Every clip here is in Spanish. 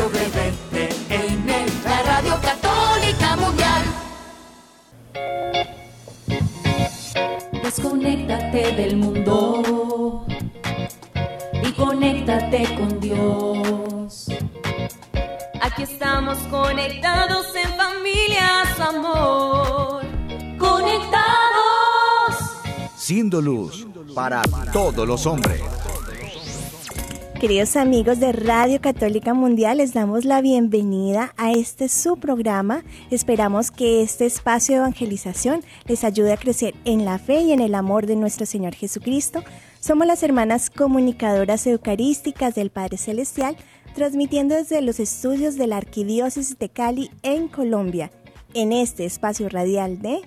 WTN, la Radio Católica Mundial. Desconéctate del mundo y conéctate con Dios. Aquí estamos conectados en familias, amor. Conectados. Siendo luz para todos los hombres. Queridos amigos de Radio Católica Mundial, les damos la bienvenida a este su programa. Esperamos que este espacio de evangelización les ayude a crecer en la fe y en el amor de nuestro Señor Jesucristo. Somos las hermanas comunicadoras eucarísticas del Padre Celestial, transmitiendo desde los estudios de la Arquidiócesis de Cali en Colombia, en este espacio radial de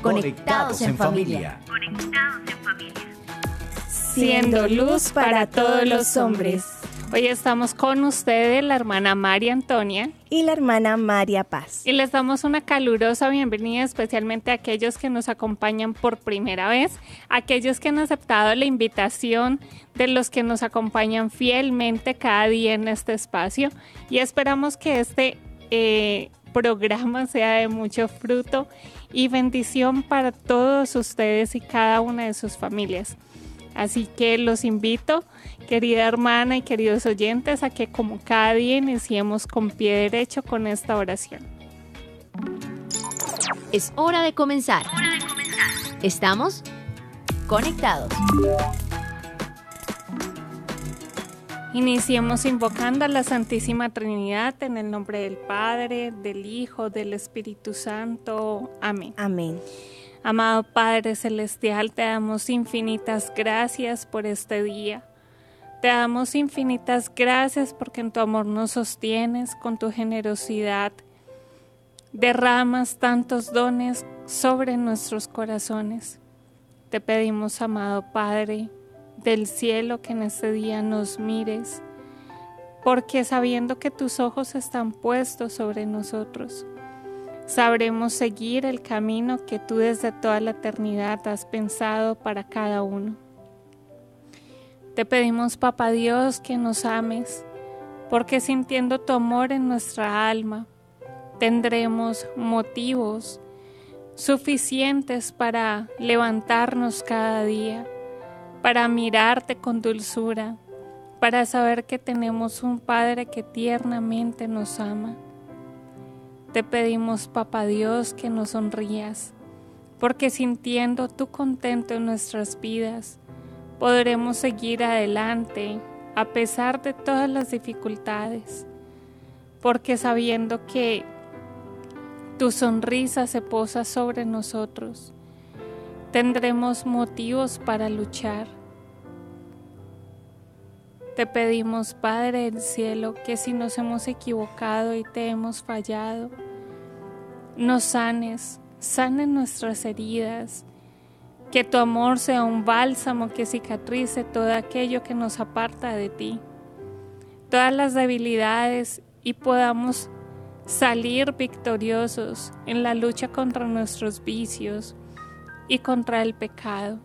Conectados en familia. Siendo luz para todos los hombres. Hoy estamos con ustedes, la hermana María Antonia, y la hermana María Paz. y les damos una calurosa bienvenida especialmente a aquellos que nos acompañan por primera vez, aquellos que han aceptado la invitación de los que nos acompañan fielmente cada día en este espacio y esperamos que este eh, programa sea de mucho fruto y bendición para todos ustedes y cada una de sus familias. Así que los invito, querida hermana y queridos oyentes, a que como cada día iniciemos con pie derecho con esta oración. Es hora de comenzar. Estamos conectados. Iniciemos invocando a la Santísima Trinidad en el nombre del Padre, del Hijo, del Espíritu Santo. Amén. Amén. Amado Padre Celestial, te damos infinitas gracias por este día. Te damos infinitas gracias porque en tu amor nos sostienes, con tu generosidad derramas tantos dones sobre nuestros corazones. Te pedimos, amado Padre del cielo, que en este día nos mires, porque sabiendo que tus ojos están puestos sobre nosotros, sabremos seguir el camino que tú desde toda la eternidad has pensado para cada uno. Te pedimos, Papa Dios, que nos ames, porque sintiendo tu amor en nuestra alma, tendremos motivos suficientes para levantarnos cada día, para mirarte con dulzura, para saber que tenemos un Padre que tiernamente nos ama. Te pedimos, Papa Dios, que nos sonrías, porque sintiendo tu contento en nuestras vidas, podremos seguir adelante a pesar de todas las dificultades, porque sabiendo que tu sonrisa se posa sobre nosotros, tendremos motivos para luchar. Te pedimos, Padre del Cielo, que si nos hemos equivocado y te hemos fallado, nos sanes, sanes nuestras heridas, que tu amor sea un bálsamo que cicatrice todo aquello que nos aparta de ti, todas las debilidades y podamos salir victoriosos en la lucha contra nuestros vicios y contra el pecado.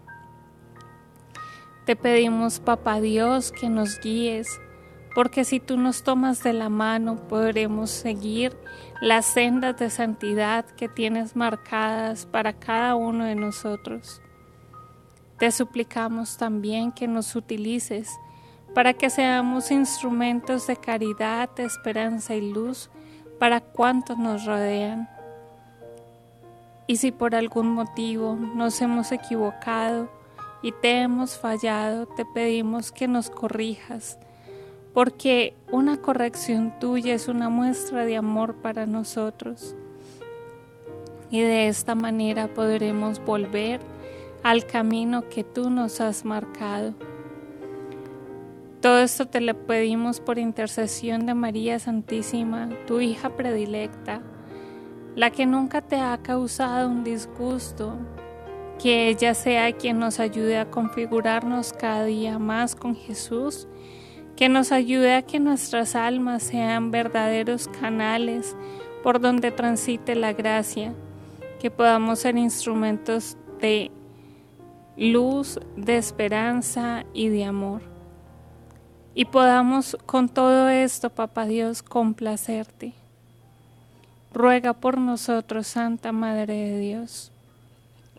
Te pedimos, Papá Dios, que nos guíes, porque si tú nos tomas de la mano podremos seguir las sendas de santidad que tienes marcadas para cada uno de nosotros. Te suplicamos también que nos utilices para que seamos instrumentos de caridad, de esperanza y luz para cuantos nos rodean. Y si por algún motivo nos hemos equivocado y te hemos fallado, te pedimos que nos corrijas, porque una corrección tuya es una muestra de amor para nosotros. Y de esta manera podremos volver al camino que tú nos has marcado. Todo esto te lo pedimos por intercesión de María Santísima, tu hija predilecta, la que nunca te ha causado un disgusto, que ella sea quien nos ayude a configurarnos cada día más con Jesús, que nos ayude a que nuestras almas sean verdaderos canales por donde transite la gracia, que podamos ser instrumentos de luz, de esperanza y de amor. y podamos con todo esto, Papá Dios, complacerte. Ruega por nosotros, Santa Madre de Dios.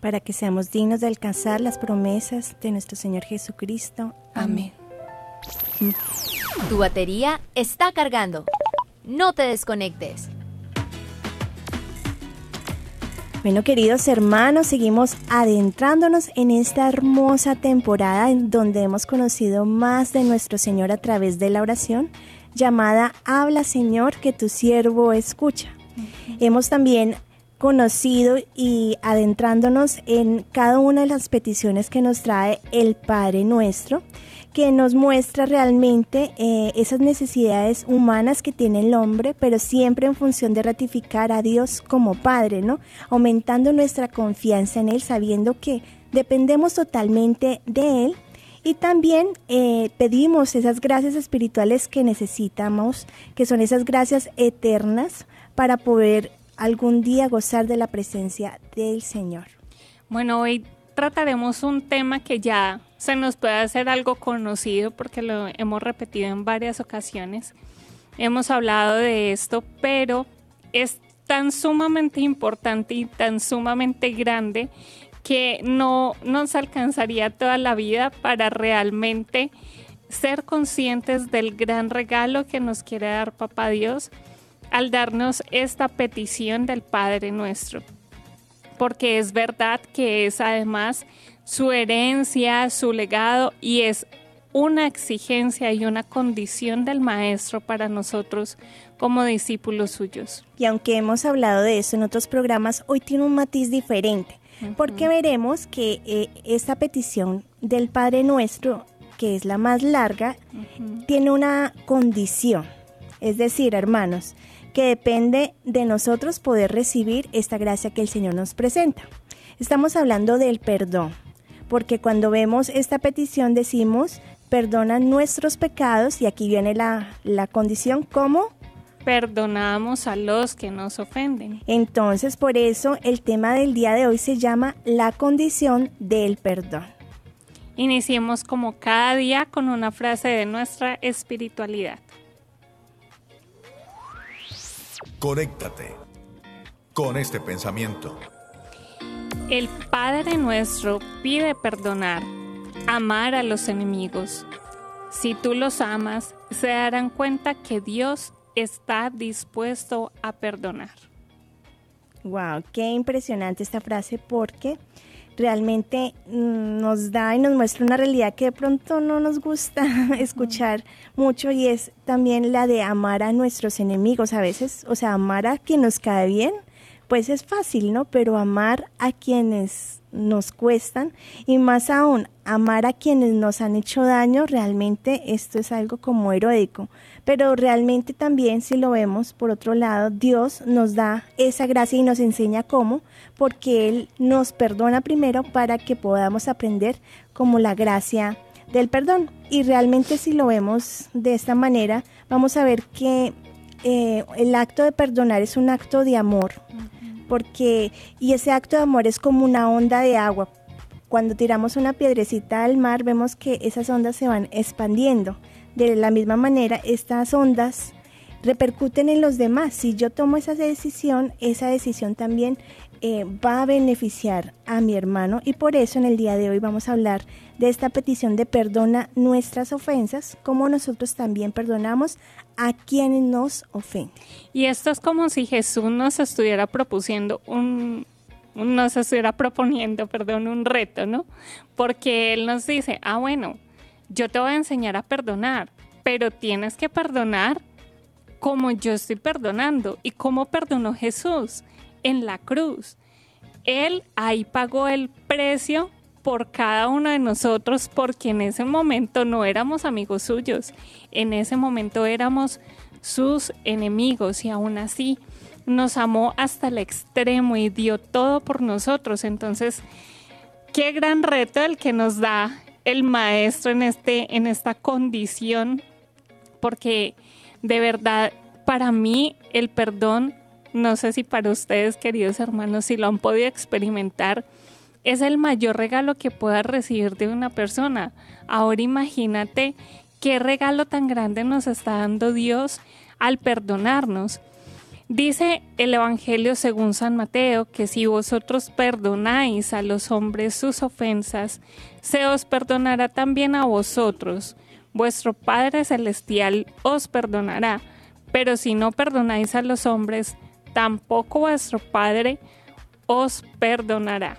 Para que seamos dignos de alcanzar las promesas de nuestro Señor Jesucristo. Amén. Tu batería está cargando. No te desconectes. Bueno, queridos hermanos, seguimos adentrándonos en esta hermosa temporada en donde hemos conocido más de nuestro Señor a través de la oración llamada Habla Señor que tu siervo escucha. Hemos también conocido y adentrándonos en cada una de las peticiones que nos trae el Padre nuestro que nos muestra realmente eh, esas necesidades humanas que tiene el hombre, pero siempre en función de ratificar a Dios como Padre, ¿no? Aumentando nuestra confianza en Él, sabiendo que dependemos totalmente de Él y también eh, pedimos esas gracias espirituales que necesitamos, que son esas gracias eternas para poder algún día gozar de la presencia del Señor. Bueno, hoy trataremos un tema que ya se nos puede hacer algo conocido porque lo hemos repetido en varias ocasiones. Hemos hablado de esto, pero es tan sumamente importante y tan sumamente grande que no nos alcanzaría toda la vida para realmente ser conscientes del gran regalo que nos quiere dar Papá Dios al darnos esta petición del Padre nuestro. Porque es verdad que es además su herencia, su legado y es una exigencia y una condición del Maestro para nosotros como discípulos suyos. Y aunque hemos hablado de eso en otros programas, hoy tiene un matiz diferente, porque veremos que eh, esta petición del Padre Nuestro, que es la más larga, tiene una condición. Es decir, hermanos, que depende de nosotros poder recibir esta gracia que el Señor nos presenta. Estamos hablando del perdón porque cuando vemos esta petición decimos, perdona nuestros pecados, y aquí viene la, la condición, ¿cómo? Perdonamos a los que nos ofenden. Entonces, por eso el tema del día de hoy se llama la condición del perdón. Iniciemos como cada día con una frase de nuestra espiritualidad. Conéctate con este pensamiento. El Padre nuestro pide perdonar, amar a los enemigos. Si tú los amas, se darán cuenta que Dios está dispuesto a perdonar. Wow, qué impresionante esta frase porque realmente mm, nos da y nos muestra una realidad que de pronto no nos gusta escuchar mucho y es también la de amar a nuestros enemigos a veces, o sea, amar a quien nos cae bien pues es fácil, ¿no? Pero amar a quienes nos cuestan y más aún amar a quienes nos han hecho daño, realmente esto es algo como heroico. Pero realmente también si lo vemos por otro lado, Dios nos da esa gracia y nos enseña cómo, porque Él nos perdona primero para que podamos aprender como la gracia del perdón. Y realmente si lo vemos de esta manera, vamos a ver que eh, el acto de perdonar es un acto de amor porque y ese acto de amor es como una onda de agua. Cuando tiramos una piedrecita al mar vemos que esas ondas se van expandiendo. De la misma manera, estas ondas repercuten en los demás. Si yo tomo esa decisión, esa decisión también eh, va a beneficiar a mi hermano y por eso en el día de hoy vamos a hablar de esta petición de perdona nuestras ofensas, como nosotros también perdonamos a quienes nos ofenden. Y esto es como si Jesús nos estuviera propusiendo un, nos estuviera proponiendo, perdón, un reto, ¿no? Porque Él nos dice, ah, bueno, yo te voy a enseñar a perdonar, pero tienes que perdonar como yo estoy perdonando y como perdonó Jesús en la cruz. Él ahí pagó el precio por cada uno de nosotros porque en ese momento no éramos amigos suyos, en ese momento éramos sus enemigos y aún así nos amó hasta el extremo y dio todo por nosotros. Entonces, qué gran reto el que nos da el maestro en, este, en esta condición, porque de verdad para mí el perdón no sé si para ustedes, queridos hermanos, si lo han podido experimentar, es el mayor regalo que puedas recibir de una persona. Ahora imagínate qué regalo tan grande nos está dando Dios al perdonarnos. Dice el Evangelio según San Mateo que si vosotros perdonáis a los hombres sus ofensas, se os perdonará también a vosotros. Vuestro Padre Celestial os perdonará. Pero si no perdonáis a los hombres, tampoco vuestro Padre os perdonará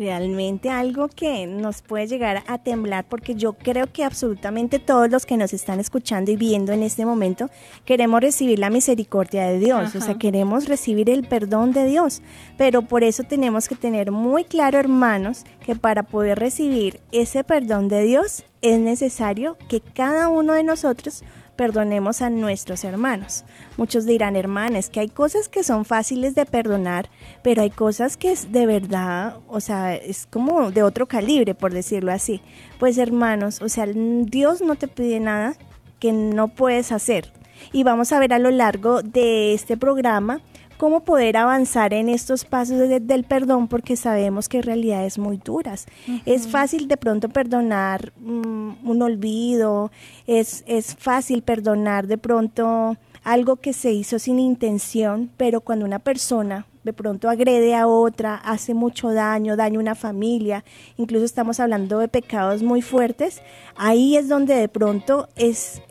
realmente algo que nos puede llegar a temblar porque yo creo que absolutamente todos los que nos están escuchando y viendo en este momento queremos recibir la misericordia de Dios, o sea, queremos recibir el perdón de Dios, pero por eso tenemos que tener muy claro, hermanos, que para poder recibir ese perdón de Dios es necesario que cada uno de nosotros perdonemos a nuestros hermanos. Muchos dirán, hermanas, que hay cosas que son fáciles de perdonar, pero hay cosas que es de verdad, o sea, es como de otro calibre, por decirlo así. Pues hermanos, o sea, Dios no te pide nada que no puedes hacer. Y vamos a ver a lo largo de este programa cómo poder avanzar en estos pasos del perdón porque sabemos que realidades muy duras. Es fácil de pronto perdonar mm, un olvido, es, es fácil perdonar de pronto algo que se hizo sin intención, pero cuando una persona de pronto agrede a otra, hace mucho daño, daña a una familia, incluso estamos hablando de pecados muy fuertes, ahí es donde de pronto es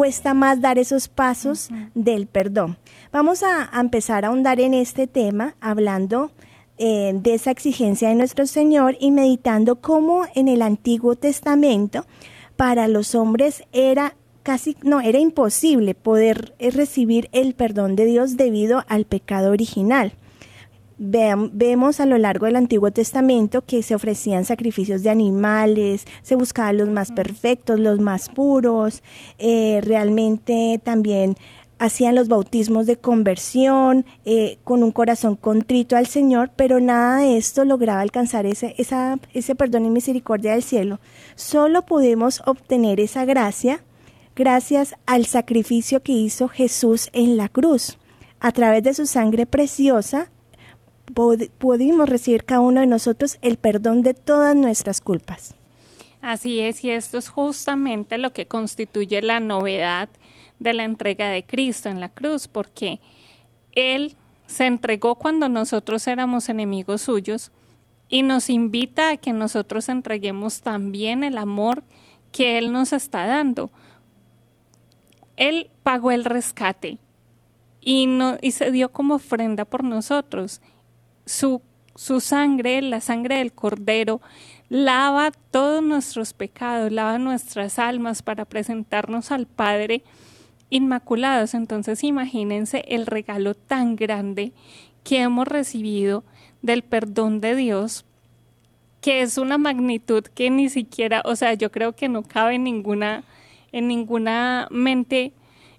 cuesta más dar esos pasos del perdón. Vamos a, empezar a ahondar en este tema hablando eh, de esa exigencia de nuestro Señor y meditando cómo en el Antiguo Testamento para los hombres era casi, no, era imposible poder eh, recibir el perdón de Dios debido al pecado original. Vemos a lo largo del Antiguo Testamento que se ofrecían sacrificios de animales, se buscaban los más perfectos, los más puros, eh, realmente también hacían los bautismos de conversión eh, con un corazón contrito al Señor, pero nada de esto lograba alcanzar ese, esa, ese perdón y misericordia del cielo. Solo podemos obtener esa gracia gracias al sacrificio que hizo Jesús en la cruz. A través de su sangre preciosa pudimos recibir cada uno de nosotros el perdón de todas nuestras culpas. Así es, y esto es justamente lo que constituye la novedad de la entrega de Cristo en la cruz, porque Él se entregó cuando nosotros éramos enemigos suyos y nos invita a que nosotros entreguemos también el amor que Él nos está dando. Él pagó el rescate y, no, y se dio como ofrenda por nosotros. Su, su sangre, la sangre del cordero, lava todos nuestros pecados, lava nuestras almas para presentarnos al Padre inmaculados. Entonces imagínense el regalo tan grande que hemos recibido del perdón de Dios, que es una magnitud que ni siquiera, o sea, yo creo que no cabe en ninguna, en ninguna mente,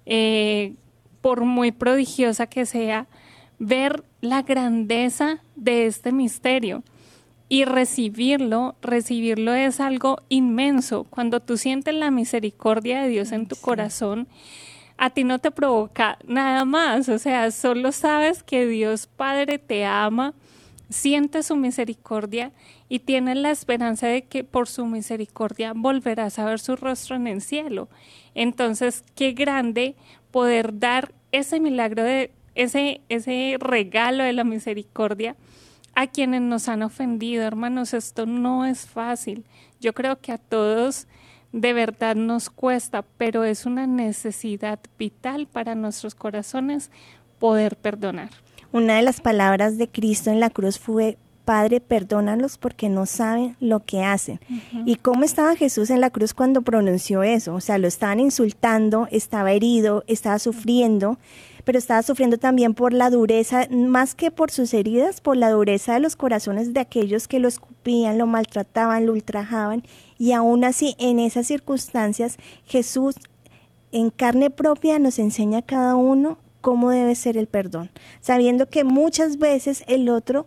eh, por muy prodigiosa que sea, ver la grandeza de este misterio y recibirlo, recibirlo es algo inmenso. Cuando tú sientes la misericordia de Dios en tu corazón, a ti no te provoca nada más, o sea, solo sabes que Dios Padre te ama, siente su misericordia y tienes la esperanza de que por su misericordia volverás a ver su rostro en el cielo. Entonces, qué grande poder dar ese milagro de ese ese regalo de la misericordia a quienes nos han ofendido, hermanos, esto no es fácil. Yo creo que a todos de verdad nos cuesta, pero es una necesidad vital para nuestros corazones poder perdonar. Una de las palabras de Cristo en la cruz fue, Padre, perdónalos porque no saben lo que hacen. ¿Y cómo estaba Jesús en la cruz cuando pronunció eso? O sea, lo estaban insultando, estaba herido, estaba sufriendo pero estaba sufriendo también por la dureza, más que por sus heridas, por la dureza de los corazones de aquellos que lo escupían, lo maltrataban, lo ultrajaban. Y aún así, en esas circunstancias, Jesús en carne propia nos enseña a cada uno cómo debe ser el perdón, sabiendo que muchas veces el otro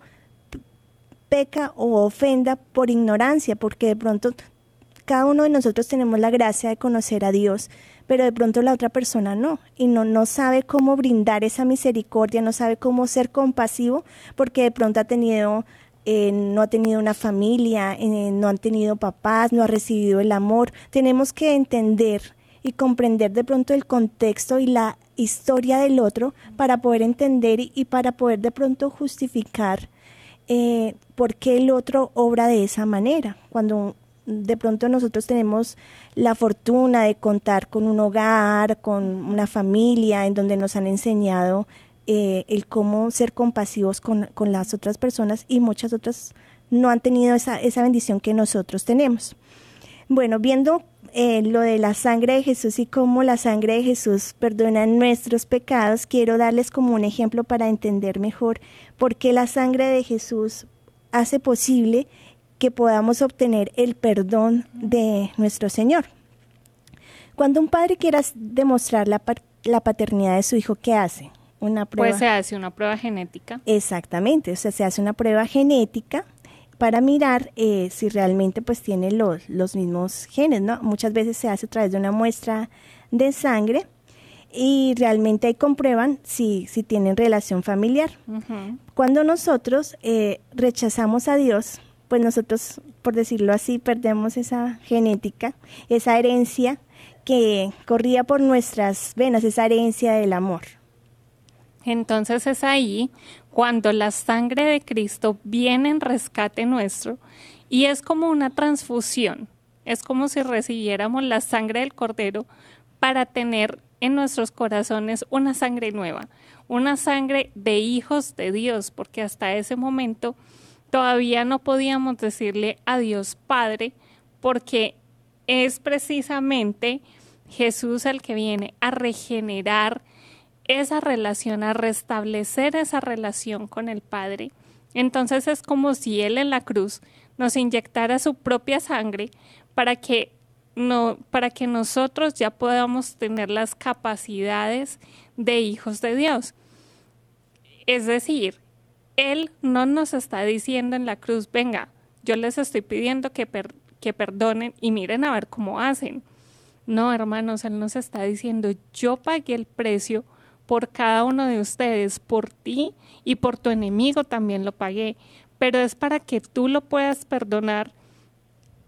peca o ofenda por ignorancia, porque de pronto cada uno de nosotros tenemos la gracia de conocer a Dios, pero de pronto la otra persona no, y no, no sabe cómo brindar esa misericordia, no sabe cómo ser compasivo, porque de pronto ha tenido eh, no ha tenido una familia, eh, no han tenido papás, no ha recibido el amor. Tenemos que entender y comprender de pronto el contexto y la historia del otro para poder entender y, para poder de pronto justificar eh, por qué el otro obra de esa manera. Cuando de pronto nosotros tenemos la fortuna de contar con un hogar, con una familia en donde nos han enseñado eh, el cómo ser compasivos con, las otras personas y muchas otras no han tenido esa, esa bendición que nosotros tenemos. Bueno, viendo eh, lo de la sangre de Jesús y cómo la sangre de Jesús perdona nuestros pecados, quiero darles como un ejemplo para entender mejor por qué la sangre de Jesús hace posible que podamos obtener el perdón de nuestro Señor. Cuando un padre quiera demostrar la, la paternidad de su hijo, ¿qué hace? Una prueba. Pues se hace una prueba genética. Exactamente, o sea, se hace una prueba genética para mirar eh, si realmente pues tiene los, los mismos genes, ¿no? Muchas veces se hace a través de una muestra de sangre y realmente ahí comprueban si, si tienen relación familiar. Cuando nosotros eh, rechazamos a Dios, pues nosotros, por decirlo así, perdemos esa genética, esa herencia que corría por nuestras venas, esa herencia del amor. Entonces es ahí cuando la sangre de Cristo viene en rescate nuestro y es como una transfusión, es como si recibiéramos la sangre del Cordero para tener en nuestros corazones una sangre nueva, una sangre de hijos de Dios, porque hasta ese momento todavía no podíamos decirle a Dios Padre, porque es precisamente Jesús el que viene a regenerar esa relación, a restablecer esa relación con el Padre. Entonces es como si Él en la cruz nos inyectara su propia sangre para que, no, para que nosotros ya podamos tener las capacidades de hijos de Dios. Es decir, Él no nos está diciendo en la cruz, venga, yo les estoy pidiendo que, que perdonen y miren a ver cómo hacen. No, hermanos, Él nos está diciendo, yo pagué el precio por cada uno de ustedes, por ti y por tu enemigo también lo pagué, pero es para que tú lo puedas perdonar,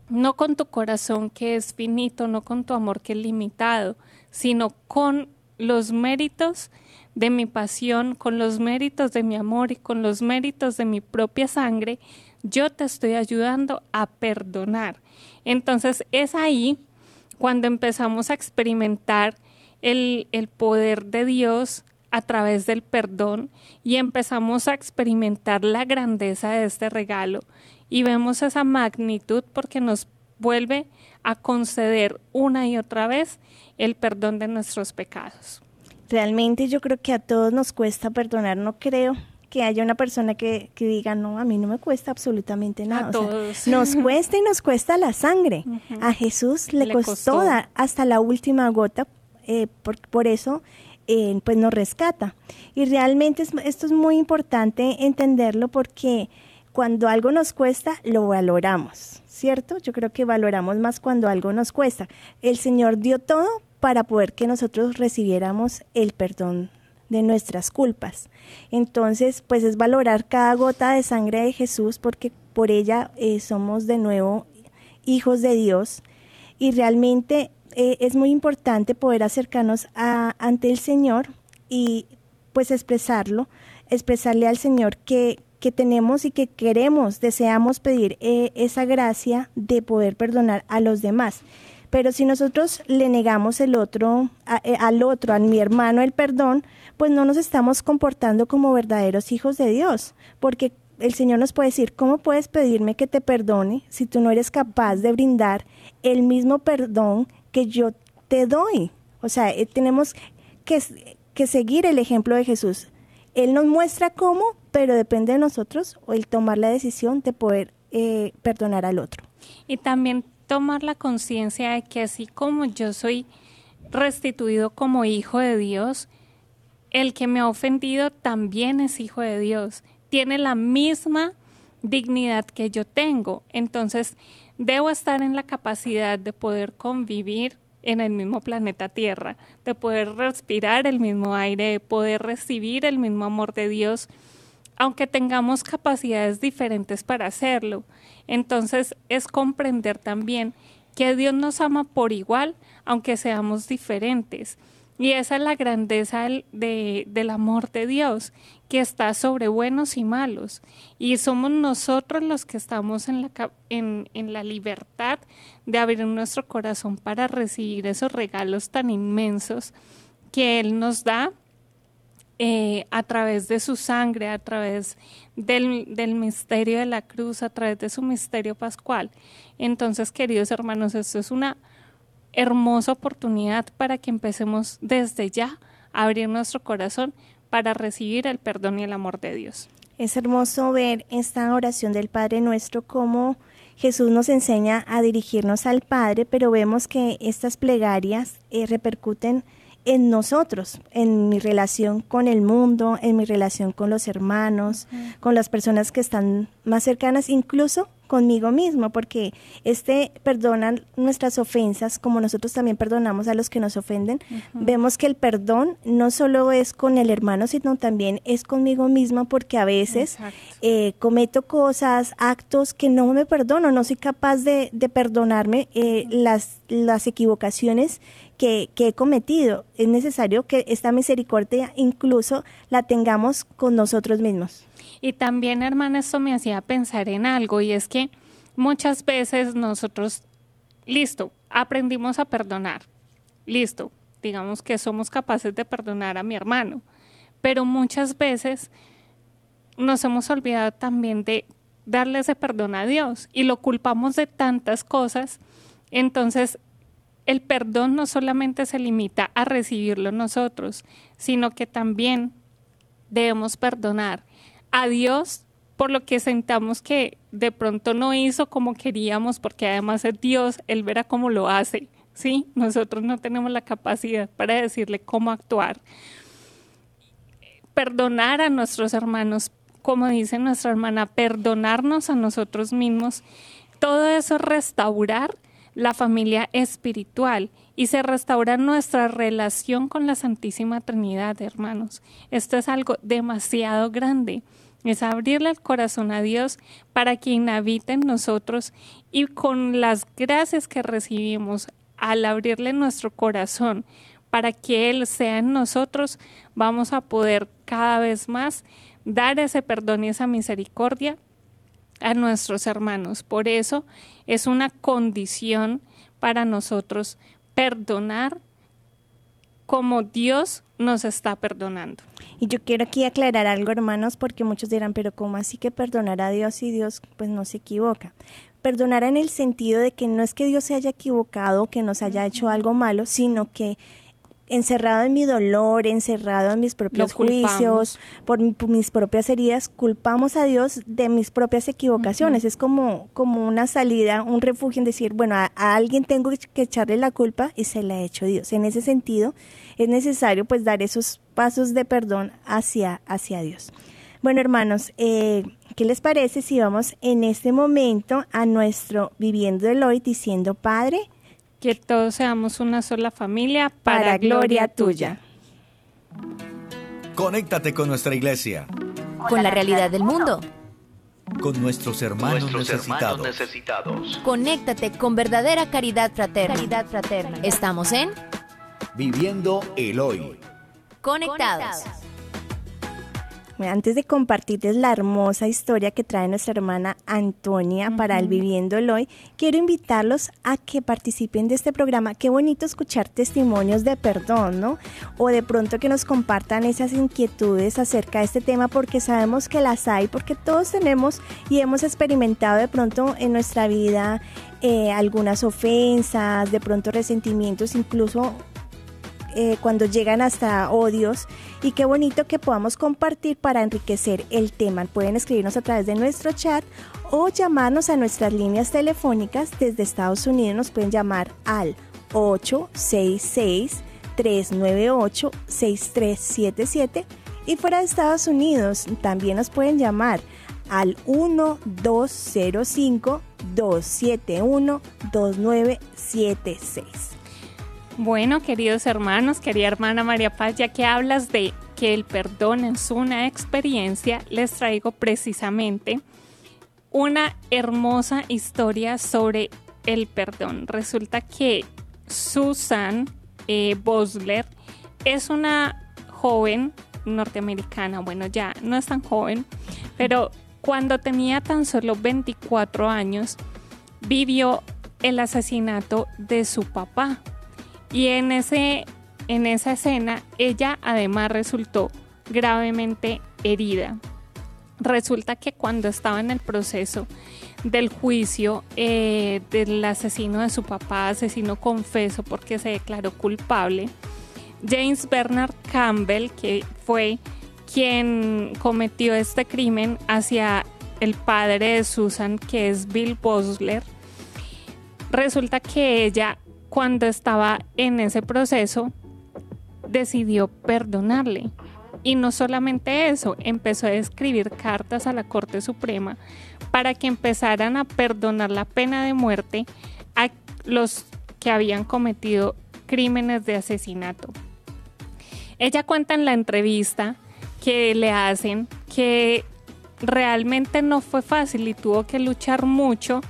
no con tu corazón que es finito, no con tu amor que es limitado, sino con los méritos de mi pasión, con los méritos de mi amor y con los méritos de mi propia sangre, yo te estoy ayudando a perdonar. Entonces es ahí cuando empezamos a experimentar el, poder de Dios a través del perdón y empezamos a experimentar la grandeza de este regalo y vemos esa magnitud porque nos vuelve a conceder una y otra vez el perdón de nuestros pecados. Realmente yo creo que a todos nos cuesta perdonar, no creo que haya una persona que, diga, no, a mí no me cuesta absolutamente nada. A todos. nos cuesta y nos cuesta la sangre. A Jesús le, costó, hasta la última gota eh, por, eso eh, pues nos rescata. Y realmente esto es muy importante entenderlo porque cuando algo nos cuesta, lo valoramos, ¿cierto? Yo creo que valoramos más cuando algo nos cuesta. El Señor dio todo para poder que nosotros recibiéramos el perdón de nuestras culpas. Entonces, pues es valorar cada gota de sangre de Jesús porque por ella eh, somos de nuevo hijos de Dios y realmente eh, es muy importante poder acercarnos a, ante el Señor y pues expresarlo, expresarle al Señor que, que tenemos y que queremos, deseamos pedir eh, esa gracia de poder perdonar a los demás. Pero si nosotros le negamos el otro, eh, al otro, a mi hermano, el perdón, pues no nos estamos comportando como verdaderos hijos de Dios, porque el Señor nos puede decir, ¿cómo puedes pedirme que te perdone si tú no eres capaz de brindar el mismo perdón que yo te doy. O sea, eh, tenemos que, que, seguir el ejemplo de Jesús. Él nos muestra cómo, pero depende de nosotros el tomar la decisión de poder eh, perdonar al otro. Y también tomar la conciencia de que así como yo soy restituido como hijo de Dios, el que me ha ofendido también es hijo de Dios. Tiene la misma dignidad que yo tengo. Entonces, debo estar en la capacidad de poder convivir en el mismo planeta Tierra, de poder respirar el mismo aire, de poder recibir el mismo amor de Dios aunque tengamos capacidades diferentes para hacerlo. Entonces es comprender también que Dios nos ama por igual, aunque seamos diferentes. Y esa es la grandeza del amor de Dios, que está sobre buenos y malos. Y somos nosotros los que estamos en la, en, en la libertad de abrir nuestro corazón para recibir esos regalos tan inmensos que Él nos da eh, a través de su sangre, a través del, del, misterio de la cruz, a través de su misterio pascual. Entonces, queridos hermanos, esto es una hermosa oportunidad para que empecemos desde ya a abrir nuestro corazón para recibir el perdón y el amor de Dios. Es hermoso ver esta oración del Padre nuestro como Jesús nos enseña a dirigirnos al Padre, pero vemos que estas plegarias eh, repercuten en nosotros, en mi relación con el mundo, en mi relación con los hermanos, con las personas que están más cercanas, incluso conmigo mismo, porque este perdona nuestras ofensas, como nosotros también perdonamos a los que nos ofenden. Vemos que el perdón no solo es con el hermano, sino también es conmigo misma, porque a veces eh, cometo cosas, actos que no me perdono, no soy capaz de, perdonarme eh, las, las equivocaciones que, he cometido. Es necesario que esta misericordia incluso la tengamos con nosotros mismos. Y también, hermana, esto me hacía pensar en algo y es que muchas veces nosotros, listo, aprendimos a perdonar, listo, digamos que somos capaces de perdonar a mi hermano, pero muchas veces nos hemos olvidado también de darle ese perdón a Dios y lo culpamos de tantas cosas, entonces el perdón no solamente se limita a recibirlo nosotros, sino que también debemos perdonar a Dios por lo que sentamos que de pronto no hizo como queríamos, porque además es Dios, Él verá cómo lo hace, ¿sí? Nosotros no tenemos la capacidad para decirle cómo actuar. Perdonar a nuestros hermanos, como dice nuestra hermana, perdonarnos a nosotros mismos, todo eso es restaurar la familia espiritual y se restaura nuestra relación con la Santísima Trinidad, hermanos. Esto es algo demasiado grande. Es abrirle el corazón a Dios para que habite en nosotros y con las gracias que recibimos al abrirle nuestro corazón para que Él sea en nosotros, vamos a poder cada vez más dar ese perdón y esa misericordia a nuestros hermanos. Por eso es una condición para nosotros perdonar como Dios nos está perdonando. Y yo quiero aquí aclarar algo, hermanos, porque muchos dirán, pero ¿cómo así que perdonar a Dios y Dios pues no se equivoca? Perdonar en el sentido de que no es que Dios se haya equivocado, que nos haya hecho algo malo, sino que encerrado en mi dolor, encerrado en mis propios juicios, por, mis propias heridas, culpamos a Dios de mis propias equivocaciones. Es como, como una salida, un refugio en decir, bueno, a, alguien tengo que echarle la culpa y se la ha hecho Dios. En ese sentido, es necesario pues dar esos pasos de perdón hacia, hacia Dios. Bueno, hermanos, eh, ¿qué les parece si vamos en este momento a nuestro Viviendo el Hoy diciendo, Padre, que todos seamos una sola familia para, gloria tuya. Conéctate con nuestra iglesia. Con la realidad del mundo. Con nuestros hermanos, necesitados. Conéctate con verdadera caridad fraterna. Caridad fraterna. Estamos en Viviendo el Hoy. Conectados. Antes de compartirles la hermosa historia que trae nuestra hermana Antonia para el Viviendo el Hoy, quiero invitarlos a que participen de este programa. Qué bonito escuchar testimonios de perdón, ¿no? O de pronto que nos compartan esas inquietudes acerca de este tema porque sabemos que las hay, porque todos tenemos y hemos experimentado de pronto en nuestra vida eh, algunas ofensas, de pronto resentimientos, incluso eh, cuando llegan hasta odios y qué bonito que podamos compartir para enriquecer el tema. Pueden escribirnos a través de nuestro chat o llamarnos a nuestras líneas telefónicas desde Estados Unidos. Nos pueden llamar al 866 398 6377 y fuera de Estados Unidos también nos pueden llamar al 1205 271 2976. Bueno, queridos hermanos, querida hermana María Paz, ya que hablas de que el perdón es una experiencia, les traigo precisamente una hermosa historia sobre el perdón. Resulta que Susan eh, Bosler es una joven norteamericana, bueno, ya no es tan joven, pero cuando tenía tan solo 24 años, vivió el asesinato de su papá. Y en, ese, en esa escena, ella además resultó gravemente herida. Resulta que cuando estaba en el proceso del juicio eh, del asesino de su papá, asesino confeso porque se declaró culpable, James Bernard Campbell, que fue quien cometió este crimen hacia el padre de Susan, que es Bill Bosler, resulta que ella, cuando estaba en ese proceso, decidió perdonarle. Y no solamente eso, empezó a escribir cartas a la Corte Suprema para que empezaran a perdonar la pena de muerte a los que habían cometido crímenes de asesinato. Ella cuenta en la entrevista que le hacen que realmente no fue fácil y tuvo que luchar mucho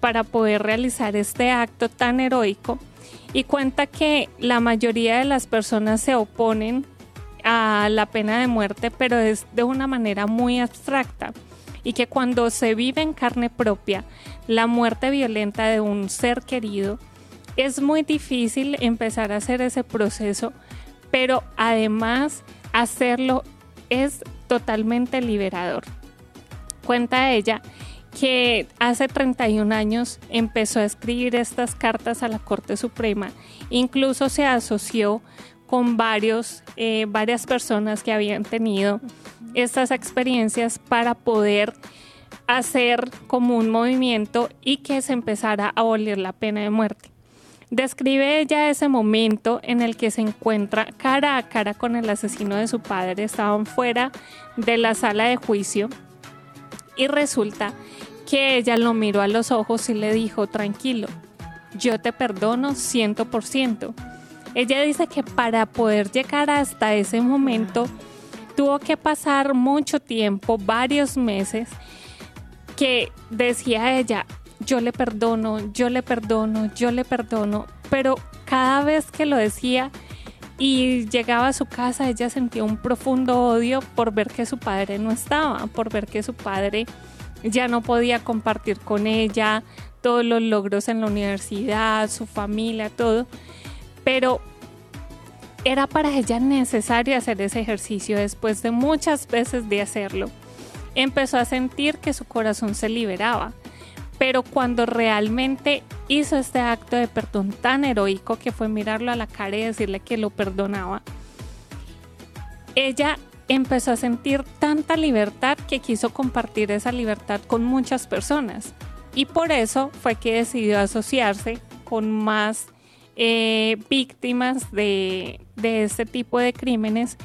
para poder realizar este acto tan heroico y cuenta que la mayoría de las personas se oponen a la pena de muerte, pero es de una manera muy abstracta y que cuando se vive en carne propia la muerte violenta de un ser querido, es muy difícil empezar a hacer ese proceso, pero además hacerlo es totalmente liberador. Cuenta ella que hace 31 años empezó a escribir estas cartas a la Corte Suprema, incluso se asoció con varios, eh, varias personas que habían tenido estas experiencias para poder hacer como un movimiento y que se empezara a abolir la pena de muerte. Describe ella ese momento en el que se encuentra cara a cara con el asesino de su padre, estaban fuera de la sala de juicio y resulta que ella lo miró a los ojos y le dijo, tranquilo, yo te perdono ciento por ciento. Ella dice que para poder llegar hasta ese momento tuvo que pasar mucho tiempo, varios meses, que decía ella, yo le perdono, yo le perdono, yo le perdono, pero cada vez que lo decía y llegaba a su casa, ella sentía un profundo odio por ver que su padre no estaba, por ver que su padre ya no podía compartir con ella todos los logros en la universidad, su familia, todo, pero era para ella necesario hacer ese ejercicio después de muchas veces de hacerlo. Empezó a sentir que su corazón se liberaba, pero cuando realmente hizo este acto de perdón tan heroico que fue mirarlo a la cara y decirle que lo perdonaba, ella empezó a sentir tanta libertad que quiso compartir esa libertad con muchas personas. Y por eso fue que decidió asociarse con más eh, víctimas de, de este tipo de crímenes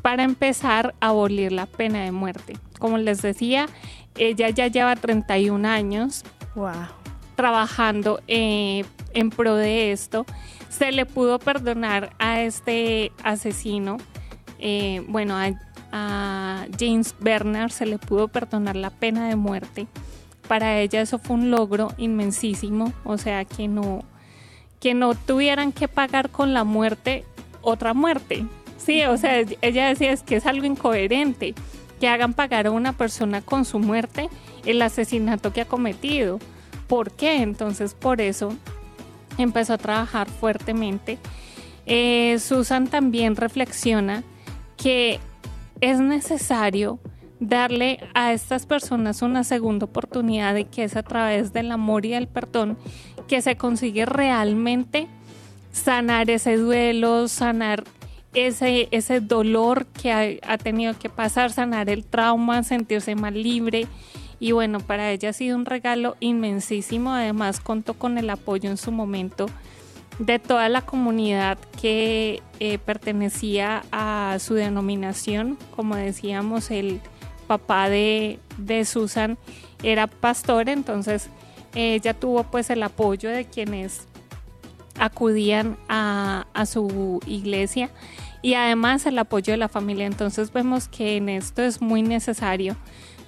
para empezar a abolir la pena de muerte. Como les decía, ella ya lleva 31 años trabajando eh, en pro de esto. Se le pudo perdonar a este asesino eh, bueno, a, James Bernard se le pudo perdonar la pena de muerte. Para ella eso fue un logro inmensísimo, o sea, que no, que no tuvieran que pagar con la muerte otra muerte. Sí, o sea, ella decía es que es algo incoherente que hagan pagar a una persona con su muerte el asesinato que ha cometido. ¿Por qué? Entonces por eso empezó a trabajar fuertemente. Eh, Susan también reflexiona que es necesario darle a estas personas una segunda oportunidad y que es a través del amor y del perdón que se consigue realmente sanar ese duelo, sanar ese, ese dolor que ha, ha, tenido que pasar, sanar el trauma, sentirse más libre. Y bueno, para ella ha sido un regalo inmensísimo. Además, contó con el apoyo en su momento de toda la comunidad que eh, pertenecía a su denominación. Como decíamos, el papá de, Susan era pastor, entonces ella tuvo pues el apoyo de quienes acudían a, su iglesia y además el apoyo de la familia. Entonces vemos que en esto es muy necesario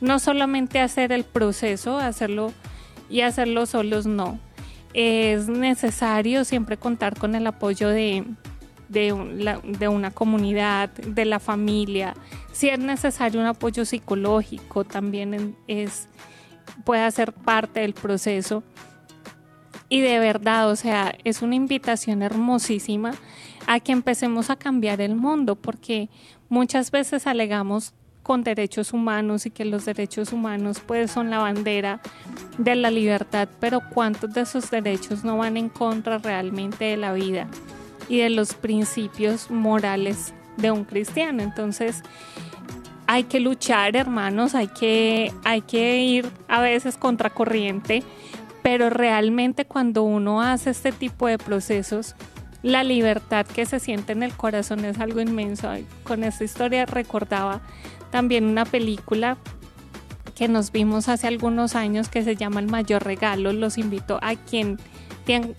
no solamente hacer el proceso, hacerlo y hacerlo solos, no. Es necesario siempre contar con el apoyo de, de, una comunidad, de la familia. Si es necesario un apoyo psicológico, también es, puede ser parte del proceso. Y de verdad, o sea, es una invitación hermosísima a que empecemos a cambiar el mundo, porque muchas veces alegamos con derechos humanos y que los derechos humanos pues son la bandera de la libertad, pero cuántos de esos derechos no van en contra realmente de la vida y de los principios morales de un cristiano. Entonces, hay que luchar, hermanos, hay que, hay que ir a veces contracorriente, pero realmente cuando uno hace este tipo de procesos, la libertad que se siente en el corazón es algo inmenso. Con esta historia recordaba también una película que nos vimos hace algunos años que se llama El Mayor Regalo. Los invito a quien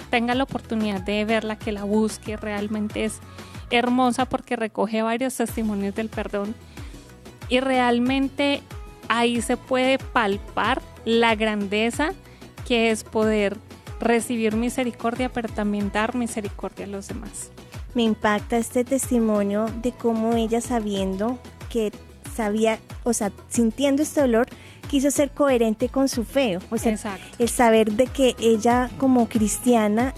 tenga la oportunidad de verla, que la busque. Realmente es hermosa porque recoge varios testimonios del perdón y realmente ahí se puede palpar la grandeza que es poder recibir misericordia, pero también dar misericordia a los demás. Me impacta este testimonio de cómo ella sabiendo que sabía, o sea, sintiendo este dolor, quiso ser coherente con su fe. O sea, el saber de que ella como cristiana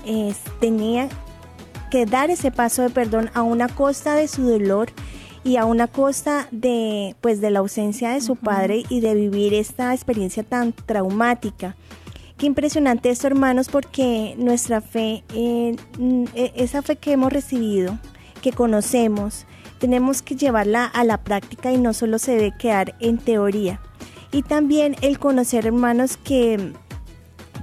tenía que dar ese paso de perdón a una costa de su dolor y a una costa de pues de la ausencia de su padre y de vivir esta experiencia tan traumática. Qué impresionante esto, hermanos, porque nuestra fe, eh, esa fe que hemos recibido, que conocemos, tenemos que llevarla a la práctica y no solo se debe quedar en teoría. Y también el conocer, hermanos, que,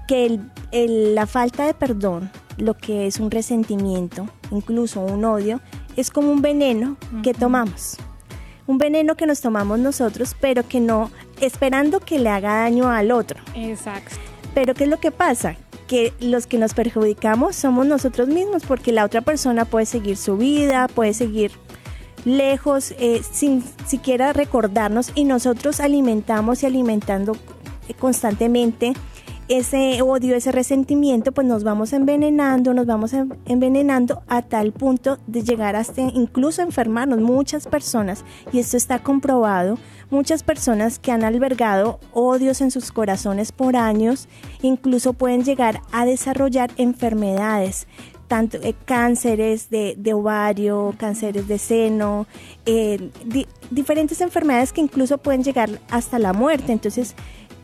que la falta de perdón, lo que es un resentimiento, incluso un odio, es como un veneno que tomamos. Un veneno que nos tomamos nosotros, pero que no esperando que le haga daño al otro. Exacto. Pero ¿qué es lo que pasa? que los que nos perjudicamos somos nosotros mismos, porque la otra persona puede seguir su vida, puede seguir lejos, eh, sin siquiera recordarnos y nosotros alimentamos y alimentando constantemente ese odio, ese resentimiento, pues nos vamos envenenando, nos vamos envenenando a tal punto de llegar hasta incluso enfermarnos. Muchas personas, y esto está comprobado, muchas personas que han albergado odios en sus corazones por años, incluso pueden llegar a desarrollar enfermedades tanto eh, cánceres de, ovario, cánceres de seno, eh, diferentes enfermedades que incluso pueden llegar hasta la muerte. Entonces,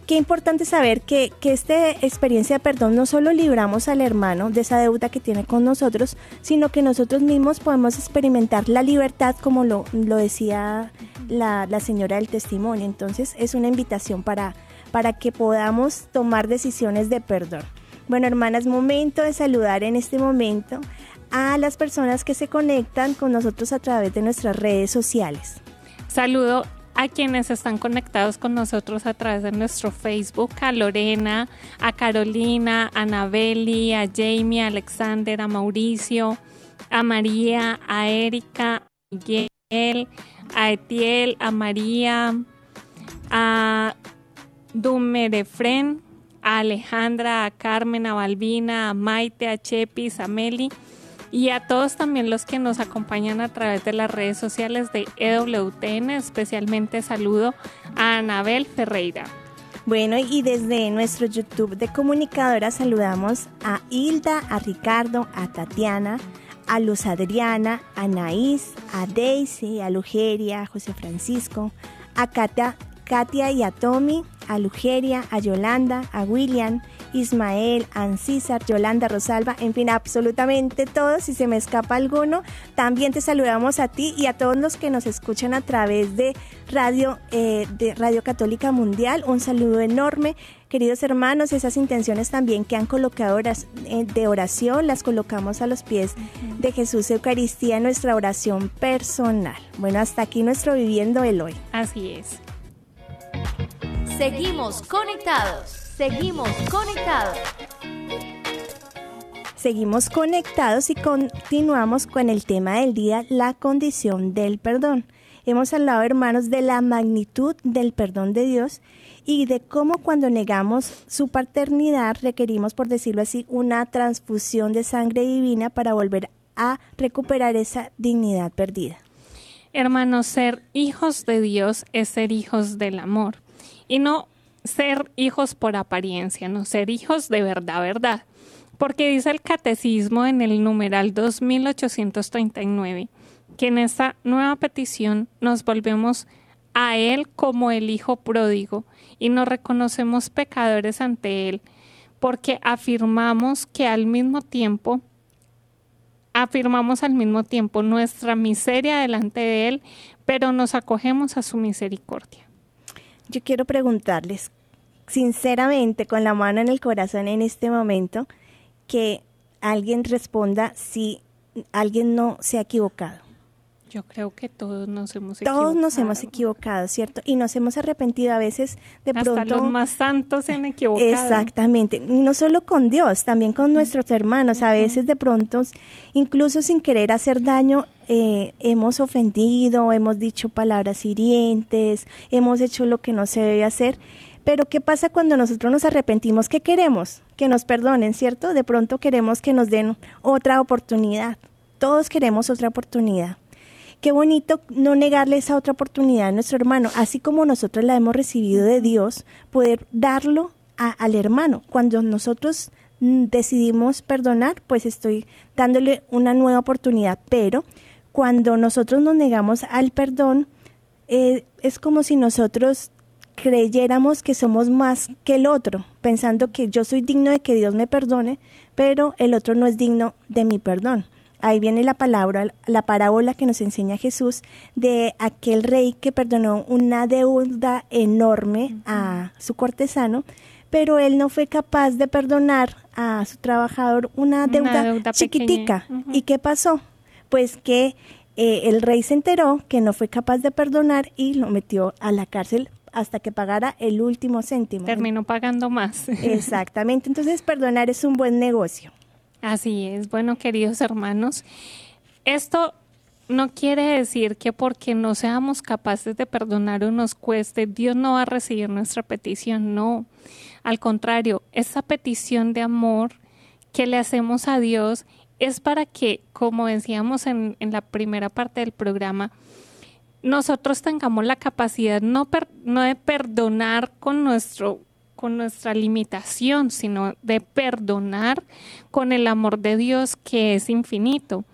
qué importante saber que, que esta experiencia de perdón no solo libramos al hermano de esa deuda que tiene con nosotros, sino que nosotros mismos podemos experimentar la libertad, como lo, lo decía la, la señora del testimonio. Entonces, es una invitación para, para que podamos tomar decisiones de perdón. Bueno, hermanas, momento de saludar en este momento a las personas que se conectan con nosotros a través de nuestras redes sociales. Saludo a quienes están conectados con nosotros a través de nuestro Facebook, a Lorena, a Carolina, a Anabeli, a Jamie, a Alexander, a Mauricio, a María, a Erika, a Miguel, a Etiel, a María, a Dumerefren, a Alejandra, a Carmen, a Balbina, a Maite, a Chepis, a Meli y a todos también los que nos acompañan a través de las redes sociales de EWTN. Especialmente saludo a Anabel Ferreira. Bueno, y desde nuestro YouTube de comunicadora saludamos a Hilda, a Ricardo, a Tatiana, a Luz Adriana, a Naís, a Daisy, a Lugeria, a José Francisco, a Katia, Katia y a Tommy, a Lugeria, a Yolanda, a William, Ismael, Ancísar, Yolanda, Rosalba, en fin, absolutamente todos. Si se me escapa alguno, también te saludamos a ti y a todos los que nos escuchan a través de Radio, eh, de Radio Católica Mundial. Un saludo enorme. Queridos hermanos, esas intenciones también que han colocado eh, de oración, las colocamos a los pies de Jesús Eucaristía en nuestra oración personal. Bueno, hasta aquí nuestro Viviendo el Hoy. Así es. Seguimos conectados. Seguimos conectados. Seguimos conectados y continuamos con el tema del día, la condición del perdón. Hemos hablado, hermanos, de la magnitud del perdón de Dios y de cómo cuando negamos su paternidad requerimos, por decirlo así, una transfusión de sangre divina para volver a recuperar esa dignidad perdida. Hermanos, ser hijos de Dios es ser hijos del amor y no ser hijos por apariencia, no ser hijos de verdad, verdad. Porque dice el catecismo en el numeral 2839 que en esta nueva petición nos volvemos a Él como el Hijo pródigo y nos reconocemos pecadores ante Él, porque afirmamos que al mismo tiempo, afirmamos al mismo tiempo nuestra miseria delante de Él, pero nos acogemos a su misericordia. Yo quiero preguntarles, sinceramente, con la mano en el corazón en este momento, que alguien responda si alguien no se ha equivocado. Yo creo que todos nos hemos equivocado. Todos nos hemos equivocado, ¿cierto? Y nos hemos arrepentido a veces de Hasta pronto. los más santos se han equivocado. Exactamente. No solo con Dios, también con nuestros hermanos. A veces de pronto, incluso sin querer hacer daño, eh, hemos ofendido, hemos dicho palabras hirientes, hemos hecho lo que no se debe hacer. Pero ¿qué pasa cuando nosotros nos arrepentimos? ¿Qué queremos? Que nos perdonen, ¿cierto? De pronto queremos que nos den otra oportunidad. Todos queremos otra oportunidad. Qué bonito no negarle esa otra oportunidad a nuestro hermano, así como nosotros la hemos recibido de Dios, poder darlo al hermano. Cuando nosotros mm, decidimos perdonar, pues estoy dándole una nueva oportunidad, pero cuando nosotros nos negamos al perdón, eh, es como si nosotros creyéramos que somos más que el otro, pensando que yo soy digno de que Dios me perdone, pero el otro no es digno de mi perdón. Ahí viene la palabra, la parábola que nos enseña Jesús de aquel rey que perdonó una deuda enorme a su cortesano, pero él no fue capaz de perdonar a su trabajador una Una deuda, chiquitica. ¿Y qué pasó? Pues que eh, el rey se enteró que no fue capaz de perdonar y lo metió a la cárcel hasta que pagara el último céntimo. Terminó pagando más. Exactamente, entonces perdonar es un buen negocio. Así es. Bueno, queridos hermanos, esto no quiere decir que porque no seamos capaces de perdonar o nos cueste, Dios no va a recibir nuestra petición. No. Al contrario, esa petición de amor que le hacemos a Dios es para que, como decíamos en, la primera parte del programa, nosotros tengamos la capacidad no, no de perdonar con nuestro con nuestra limitación, sino de perdonar con el amor de Dios que es infinito.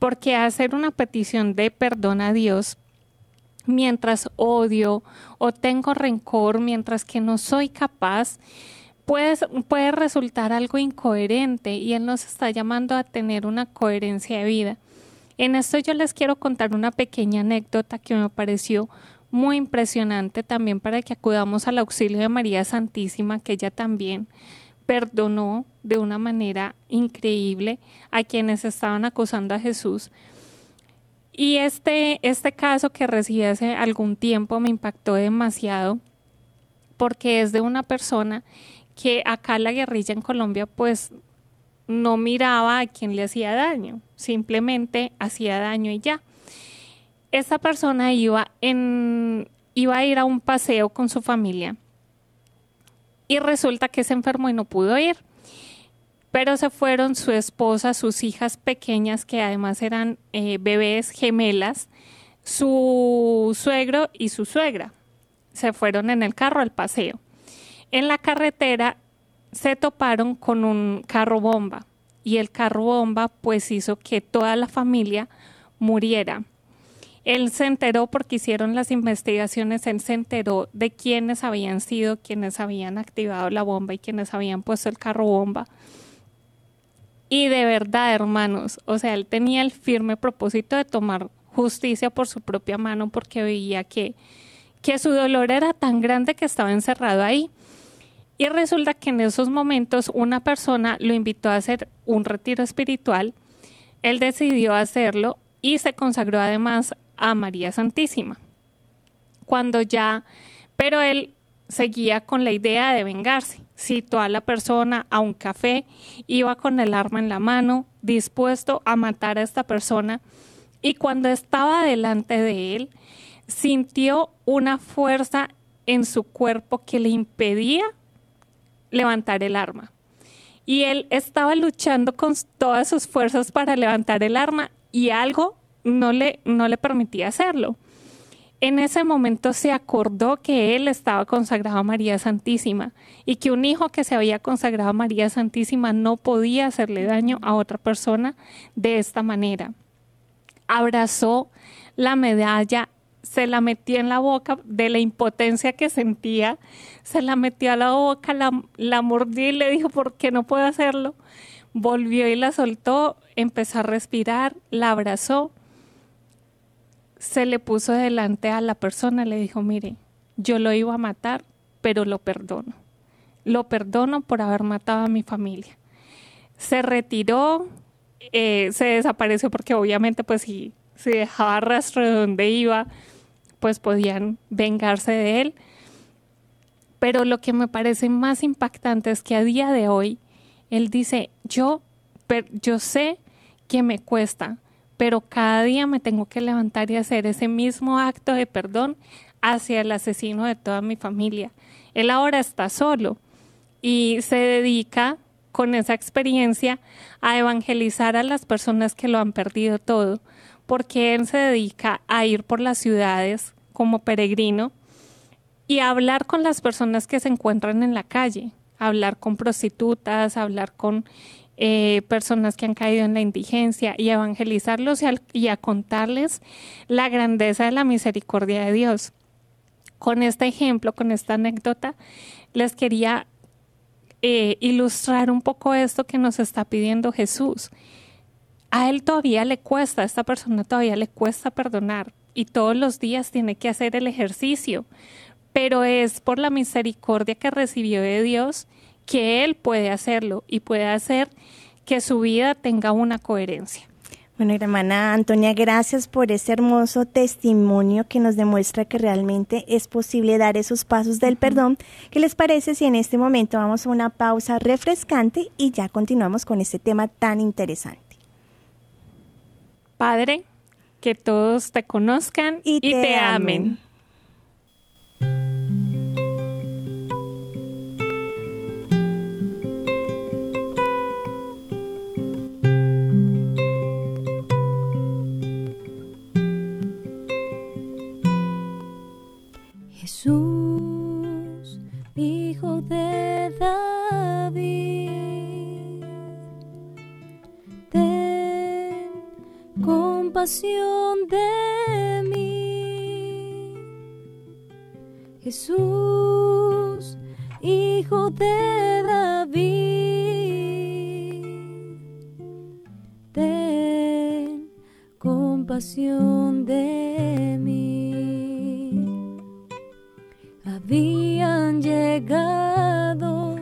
Porque hacer una petición de perdón a Dios mientras odio o tengo rencor, mientras que no soy capaz, puede, puede resultar algo incoherente y Él nos está llamando a tener una coherencia de vida. En esto yo les quiero contar una pequeña anécdota que me pareció muy impresionante también para que acudamos al auxilio de María Santísima, que ella también perdonó de una manera increíble a quienes estaban acusando a Jesús. Y este, este caso que recibí hace algún tiempo me impactó demasiado porque es de una persona que acá la guerrilla en Colombia pues no miraba a quien le hacía daño, simplemente hacía daño y ya. Esta persona iba, en, iba a ir a un paseo con su familia y resulta que se enfermó y no pudo ir. Pero se fueron su esposa, sus hijas pequeñas, que además eran eh, bebés gemelas, su suegro y su suegra. Se fueron en el carro al paseo. En la carretera se toparon con un carro bomba y el carro bomba pues hizo que toda la familia muriera. Él se enteró porque hicieron las investigaciones, él se enteró de quiénes habían sido, quienes habían activado la bomba y quienes habían puesto el carro bomba. Y de verdad, hermanos, o sea, él tenía el firme propósito de tomar justicia por su propia mano porque veía que, que su dolor era tan grande que estaba encerrado ahí. Y resulta que en esos momentos una persona lo invitó a hacer un retiro espiritual. Él decidió hacerlo y se consagró además a María Santísima. Cuando ya, pero él seguía con la idea de vengarse. citó a la persona a un café, iba con el arma en la mano, dispuesto a matar a esta persona, y cuando estaba delante de él, sintió una fuerza en su cuerpo que le impedía levantar el arma. Y él estaba luchando con todas sus fuerzas para levantar el arma y algo no le, no le permitía hacerlo. En ese momento se acordó que él estaba consagrado a María Santísima y que un hijo que se había consagrado a María Santísima no podía hacerle daño a otra persona de esta manera. Abrazó la medalla, se la metió en la boca de la impotencia que sentía, se la metió a la boca, la, la mordió y le dijo, ¿por qué no puedo hacerlo? Volvió y la soltó, empezó a respirar, la abrazó se le puso delante a la persona, le dijo, mire, yo lo iba a matar, pero lo perdono. Lo perdono por haber matado a mi familia. Se retiró, eh, se desapareció porque obviamente pues si, si dejaba rastro de donde iba, pues podían vengarse de él. Pero lo que me parece más impactante es que a día de hoy él dice, yo, yo sé que me cuesta, pero cada día me tengo que levantar y hacer ese mismo acto de perdón hacia el asesino de toda mi familia. Él ahora está solo y se dedica con esa experiencia a evangelizar a las personas que lo han perdido todo, porque él se dedica a ir por las ciudades como peregrino y a hablar con las personas que se encuentran en la calle, hablar con prostitutas, hablar con eh, personas que han caído en la indigencia y evangelizarlos y a, contarles la grandeza de la misericordia de Dios. Con este ejemplo, con esta anécdota, les quería eh, ilustrar un poco esto que nos está pidiendo Jesús. A él todavía le cuesta, a esta persona todavía le cuesta perdonar y todos los días tiene que hacer el ejercicio, pero es por la misericordia que recibió de Dios que él puede hacerlo y puede hacer que su vida tenga una coherencia. Bueno, hermana Antonia, gracias por ese hermoso testimonio que nos demuestra que realmente es posible dar esos pasos del perdón. ¿Qué les parece si en este momento vamos a una pausa refrescante y ya continuamos con este tema tan interesante? Padre, que todos te conozcan y, te, amen. Jesús, hijo de David, compasión de mí. Jesús, hijo de David, ten compasión de mí. habían llegado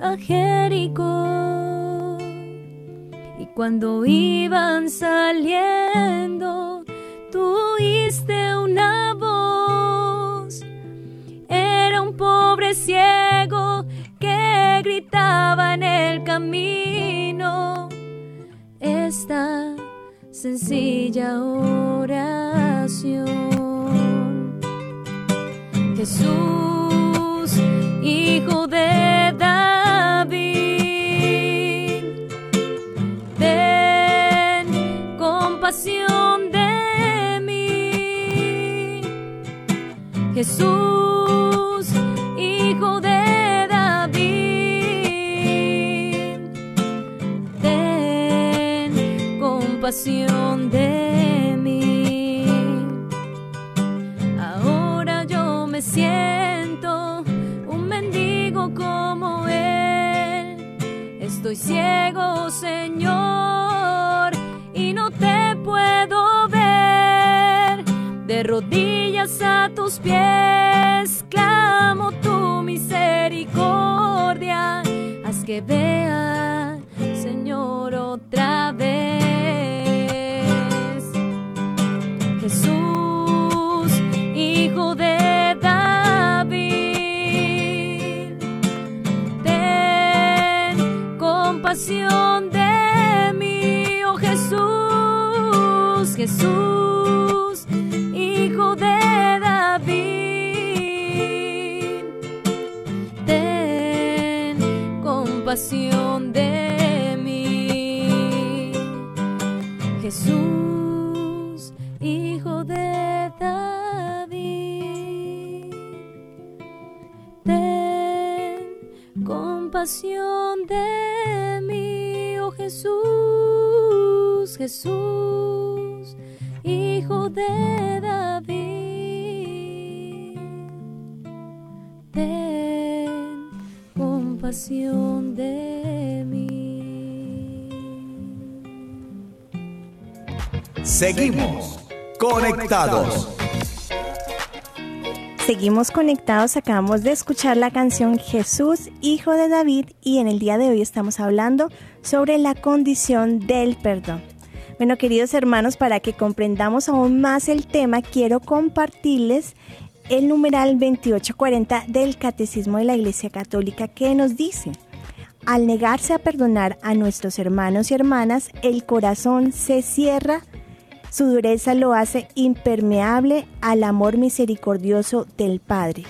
a Jericó y cuando iban saliendo tuviste una voz. Era un pobre ciego que gritaba en el camino. Esta sencilla oración. Jesús, hijo de Jesús, hijo de David, ten compasión de mí. siento un mendigo como él. Estoy ciego, Señor, y no te puedo ver. De rodillas a pies clamo tu misericordia, haz que vea, Señor, otra vez. Jesús, Hijo de David, ten compasión de mí, oh Jesús, Jesús. compasión de mí. Jesús, Hijo de David, ten compasión de mí, oh Jesús, Jesús, Hijo de David. Ten compasión. Seguimos conectados. Seguimos conectados, acabamos de escuchar la canción Jesús, Hijo de David, y en el día de hoy estamos hablando sobre la condición del perdón. Bueno, queridos hermanos, para que comprendamos aún más el tema, quiero compartirles el numeral 2840 del Catecismo de la Iglesia Católica que nos dice, al negarse a perdonar a nuestros hermanos y hermanas, el corazón se cierra su dureza lo hace impermeable al amor misericordioso del Padre.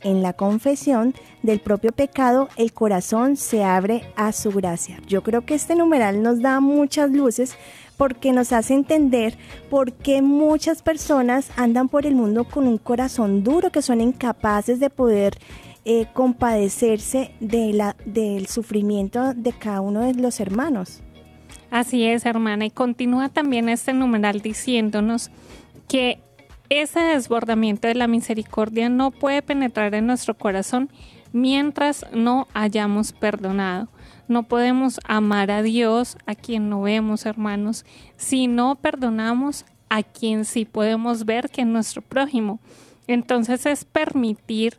En la confesión del propio pecado, el corazón se abre a su gracia. Yo creo que este numeral nos da muchas luces porque nos hace entender por qué muchas personas andan por el mundo con un corazón duro, que son incapaces de poder eh, compadecerse de la, del sufrimiento de cada uno de los hermanos. Así es, hermana. Y continúa también este numeral diciéndonos que ese desbordamiento de la misericordia no puede penetrar en nuestro corazón mientras no hayamos perdonado. No podemos amar a Dios, a quien no vemos, hermanos, si no perdonamos a quien sí podemos ver que es nuestro prójimo. Entonces es permitir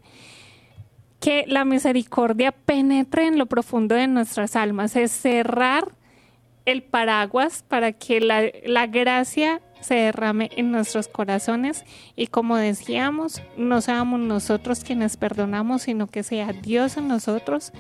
que la misericordia penetre en lo profundo de nuestras almas, es cerrar el paraguas para que la, gracia se derrame en nuestros corazones y como decíamos, no seamos nosotros quienes perdonamos, sino que sea Dios en nosotros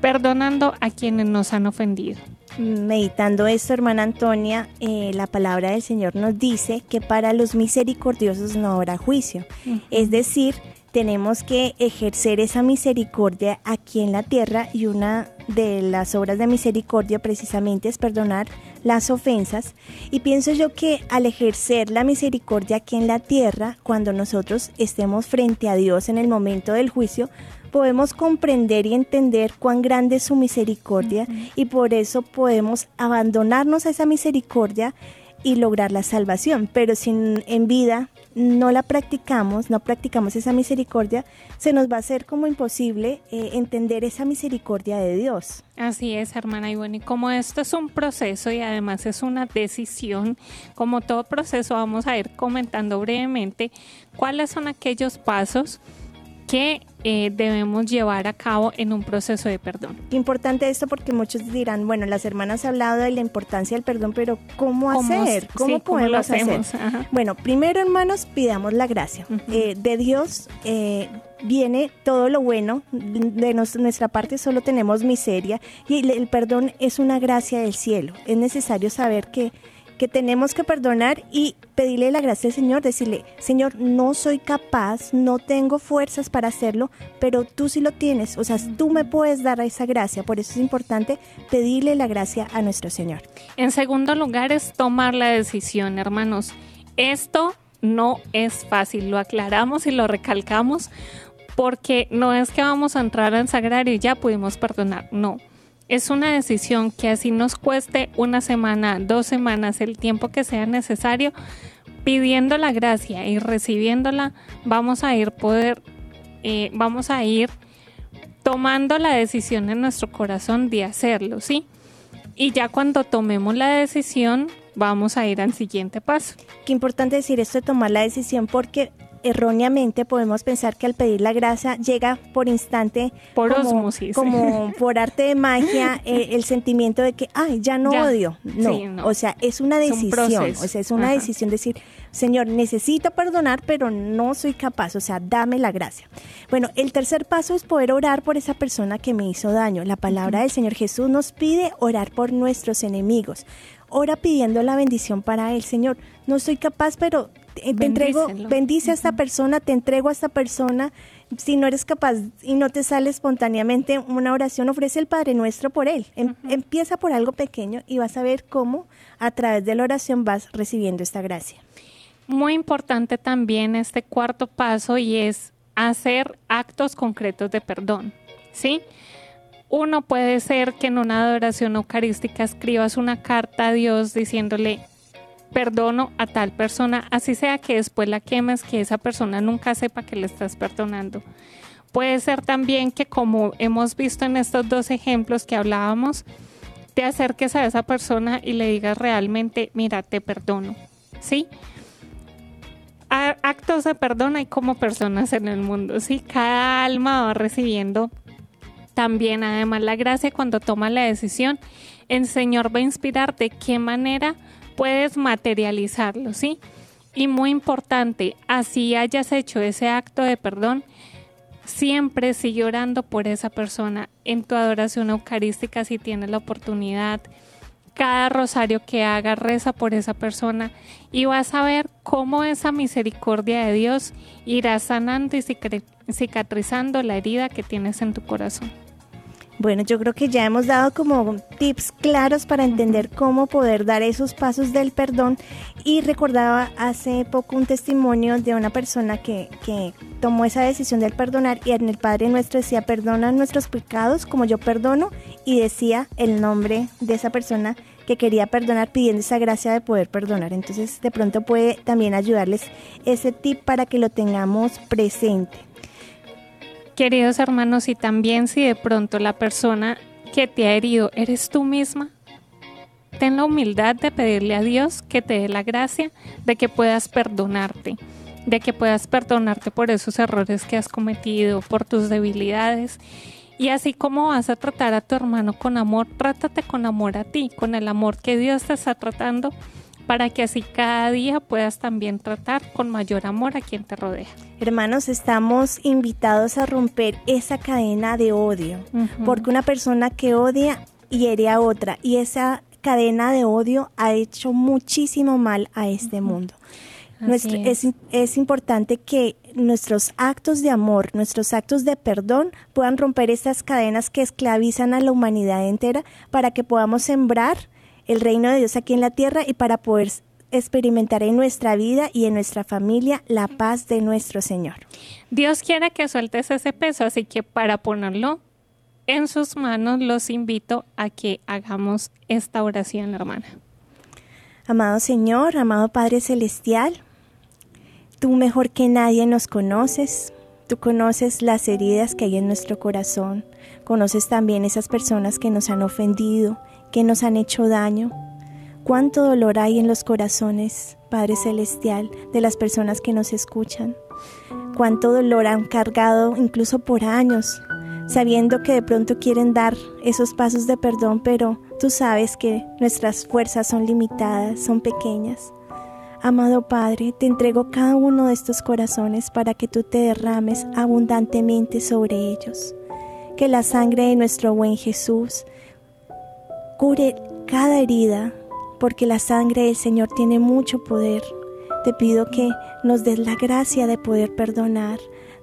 perdonando a quienes nos han ofendido. Meditando esto, hermana Antonia, eh, la palabra del Señor nos dice que para los misericordiosos no habrá juicio. Es decir, tenemos que ejercer esa misericordia aquí en la tierra y una de las obras de misericordia precisamente es perdonar las ofensas. Y pienso yo que al ejercer la misericordia aquí en la tierra, cuando nosotros estemos frente a Dios en el momento del juicio, podemos comprender y entender cuán grande es su misericordia y por eso podemos abandonarnos a esa misericordia y lograr la salvación. Pero si en vida no la practicamos, no practicamos esa misericordia, se nos va a hacer como imposible eh, entender esa misericordia de Dios. Así es, hermana. Bueno, y como esto es un proceso y además es una decisión, como todo proceso vamos a ir comentando brevemente cuáles son aquellos pasos que eh, debemos llevar a cabo en un proceso de perdón. Importante esto porque muchos dirán, bueno, las hermanas han hablado de la importancia del perdón, pero ¿cómo, hacer? ¿Cómo podemos hacer? Bueno, primero hermanos, pidamos la gracia. Eh, de Dios eh, viene todo lo bueno, de nuestra parte solo tenemos miseria y el perdón es una gracia del cielo. Es necesario saber que que tenemos que perdonar y pedirle la gracia al Señor, decirle, Señor, no soy capaz, no tengo fuerzas para hacerlo, pero tú sí lo tienes, o sea, tú me puedes dar esa gracia, por eso es importante pedirle la gracia a nuestro Señor. En segundo lugar es tomar la decisión, hermanos. Esto no es fácil, lo aclaramos y lo recalcamos porque no es que vamos a entrar al sagrario y ya pudimos perdonar, no es una decisión que así nos cueste una semana, dos semanas, el tiempo que sea necesario, pidiendo la gracia y recibiéndola, vamos a ir poder, eh, vamos a ir tomando la decisión en nuestro corazón de hacerlo, ¿sí? Y ya cuando tomemos la decisión, vamos a ir al siguiente paso. Qué importante decir esto de tomar la decisión porque erróneamente podemos pensar que al pedir la gracia llega por instante por como, como por arte de magia eh, el sentimiento de que ay ya no odio no. o sea es una decisión o sea es una decisión decir Señor necesito perdonar pero no soy capaz o sea dame la gracia. Bueno el tercer paso es poder orar por esa persona que me hizo daño. La palabra del Señor Jesús nos pide orar por nuestros enemigos. Ora pidiendo la bendición para él. Señor no soy capaz pero te entrego, bendice a esta persona, te entrego a esta persona. Si no eres capaz y no te sale espontáneamente una oración, ofrece el Padre Nuestro por él. Em, empieza por algo pequeño y vas a ver cómo a través de la oración vas recibiendo esta gracia. Muy importante también este cuarto paso y es hacer actos concretos de perdón, ¿sí? Uno puede ser que en una adoración eucarística escribas una carta a Dios diciéndole, perdono a tal persona, así sea que después la quemes, que esa persona nunca sepa que le estás perdonando. Puede ser también que como hemos visto en estos dos ejemplos que hablábamos, te acerques a esa persona y le digas realmente, mira, te perdono, ¿sí? actos de perdón hay como personas en el mundo, ¿sí? Cada alma va recibiendo también además la gracia cuando toma la decisión. El Señor va a inspirar de qué manera puedes materializarlo, ¿sí? Y muy importante, así hayas hecho ese acto de perdón, siempre sigue orando por esa persona en tu adoración eucarística si tienes la oportunidad. Cada rosario que hagas reza por esa persona y vas a ver cómo esa misericordia de Dios irá sanando y cicatrizando la herida que tienes en tu corazón. Bueno, yo creo que ya hemos dado como tips claros para entender cómo poder dar esos pasos del perdón y recordaba hace poco un testimonio de una persona que, que tomó esa decisión del perdonar y en el Padre Nuestro decía, perdona nuestros pecados como yo perdono y decía el nombre de esa persona que quería perdonar pidiendo esa gracia de poder perdonar. Entonces de pronto puede también ayudarles ese tip para que lo tengamos presente. Queridos hermanos, y también si de pronto la persona que te ha herido eres tú misma, ten la humildad de pedirle a Dios que te dé la gracia de que puedas perdonarte, de que puedas perdonarte por esos errores que has cometido, por tus debilidades. Y así como vas a tratar a tu hermano con amor, trátate con amor a ti, con el amor que Dios te está tratando para que así cada día puedas también tratar con mayor amor a quien te rodea. Hermanos, estamos invitados a romper esa cadena de odio, porque una persona que odia hiere a otra y esa cadena de odio ha hecho muchísimo mal a este mundo. es. es, importante que nuestros actos de amor, nuestros actos de perdón puedan romper estas cadenas que esclavizan a la humanidad entera para que podamos sembrar el reino de Dios aquí en la tierra y para poder experimentar en nuestra vida y en nuestra familia la paz de nuestro Señor. Dios quiere que sueltes ese peso, así que para ponerlo en sus manos los invito a que hagamos esta oración, hermana. Amado Señor, amado Padre Celestial, tú mejor que nadie nos conoces, tú conoces las heridas que hay en nuestro corazón, conoces también esas personas que nos han ofendido, que nos han hecho daño. Cuánto dolor hay en los corazones, Padre Celestial, de las personas que nos escuchan. Cuánto dolor han cargado incluso por años, sabiendo que de pronto quieren dar esos pasos de perdón, pero tú sabes que nuestras fuerzas son limitadas, son pequeñas. Amado Padre, te entrego cada uno de estos corazones para que tú te derrames abundantemente sobre ellos. Que la sangre de nuestro buen Jesús Cure cada herida, porque la sangre del Señor tiene mucho poder. Te pido que nos des la gracia de poder perdonar,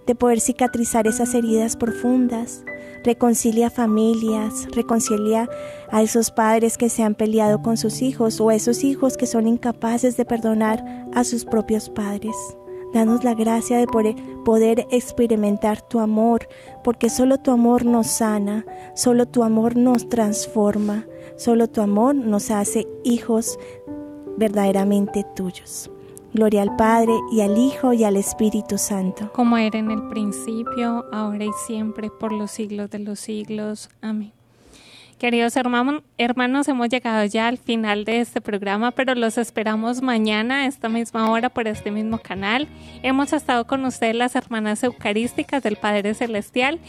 de poder cicatrizar esas heridas profundas. Reconcilia familias, reconcilia a esos padres que se han peleado con sus hijos o a esos hijos que son incapaces de perdonar a sus propios padres. Danos la gracia de poder experimentar tu amor, porque solo tu amor nos sana, solo tu amor nos transforma, solo tu amor nos hace hijos verdaderamente tuyos. Gloria al Padre y al Hijo y al Espíritu Santo. Como era en el principio, ahora y siempre, por los siglos de los siglos. Amén. Queridos hermanos, hemos llegado ya al final de este programa, pero los esperamos mañana a esta misma hora por este mismo canal. Hemos estado con ustedes las hermanas eucarísticas del Padre Celestial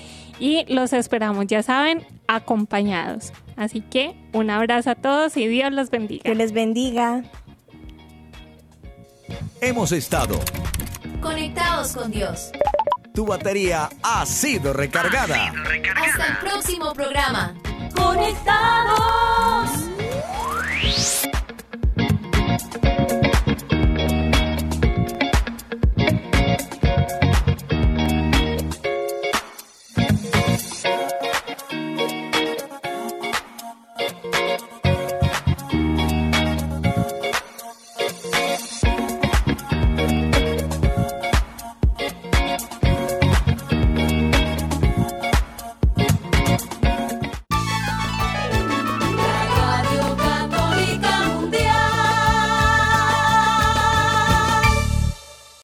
y los esperamos, ya saben, acompañados. Así que un abrazo a todos y Dios los bendiga. Que les bendiga. Hemos estado conectados con Dios tu batería ha sido recargada. Hasta el próximo programa. Conectados.